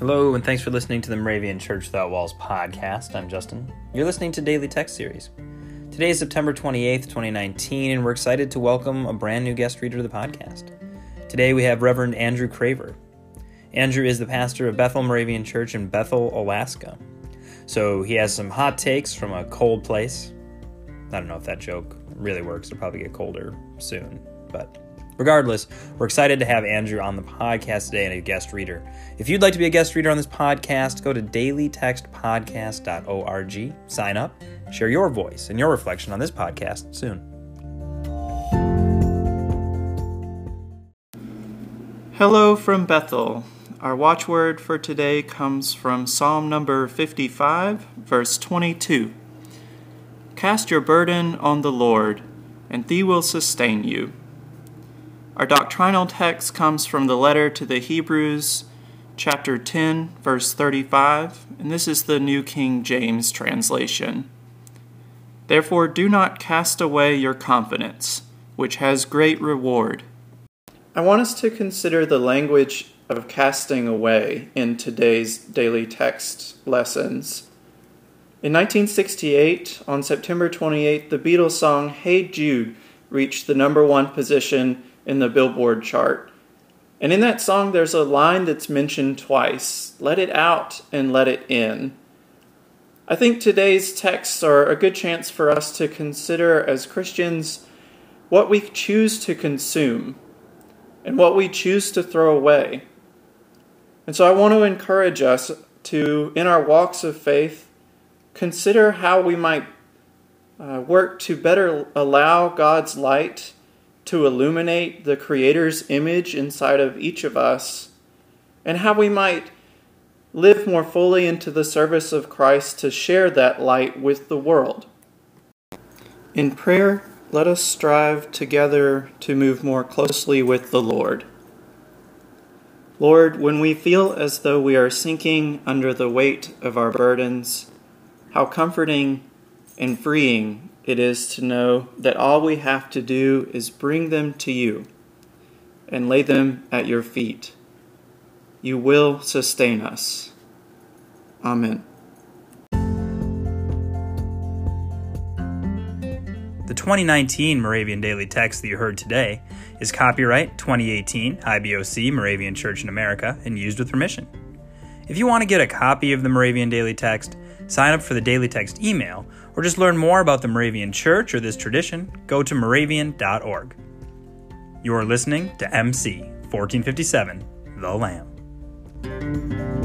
Hello, and thanks for listening to the Moravian Church Without Walls podcast. I'm Justin. You're listening to Daily Text Series. Today is September 28th, 2019, and we're excited to welcome a brand new guest reader to the podcast. Today we have Reverend Andrew Craver. Andrew is the pastor of Bethel Moravian Church in Bethel, Alaska. So he has some hot takes from a cold place. I don't know if that joke really works. It'll probably get colder soon, but Regardless, we're excited to have Andrew on the podcast today and a guest reader. If you'd like to be a guest reader on this podcast, go to dailytextpodcast.org, sign up, share your voice and your reflection on this podcast soon. Hello from Bethel. Our watchword for today comes from Psalm number 55, verse 22. Cast your burden on the Lord, and he will sustain you. Our doctrinal text comes from the letter to the Hebrews, chapter 10, verse 35, and this is the New King James translation. Therefore, do not cast away your confidence, which has great reward. I want us to consider the language of casting away in today's daily text lessons. In 1968, on September 28, the Beatles song Hey Jude reached the number one position in the Billboard chart. And in that song, there's a line that's mentioned twice let it out and let it in. I think today's texts are a good chance for us to consider as Christians what we choose to consume and what we choose to throw away. And so I want to encourage us to, in our walks of faith, consider how we might uh, work to better allow God's light to illuminate the Creator's image inside of each of us, and how we might live more fully into the service of Christ to share that light with the world. In prayer, let us strive together to move more closely with the Lord. Lord, when we feel as though we are sinking under the weight of our burdens, how comforting and freeing it is to know that all we have to do is bring them to you and lay them at your feet. You will sustain us. Amen. The 2019 Moravian Daily Text that you heard today is copyright 2018 IBOC Moravian Church in America and used with permission. If you want to get a copy of the Moravian Daily Text, sign up for the Daily Text email, or just learn more about the Moravian Church or this tradition, go to moravian.org. You are listening to MC 1457, The Lamb.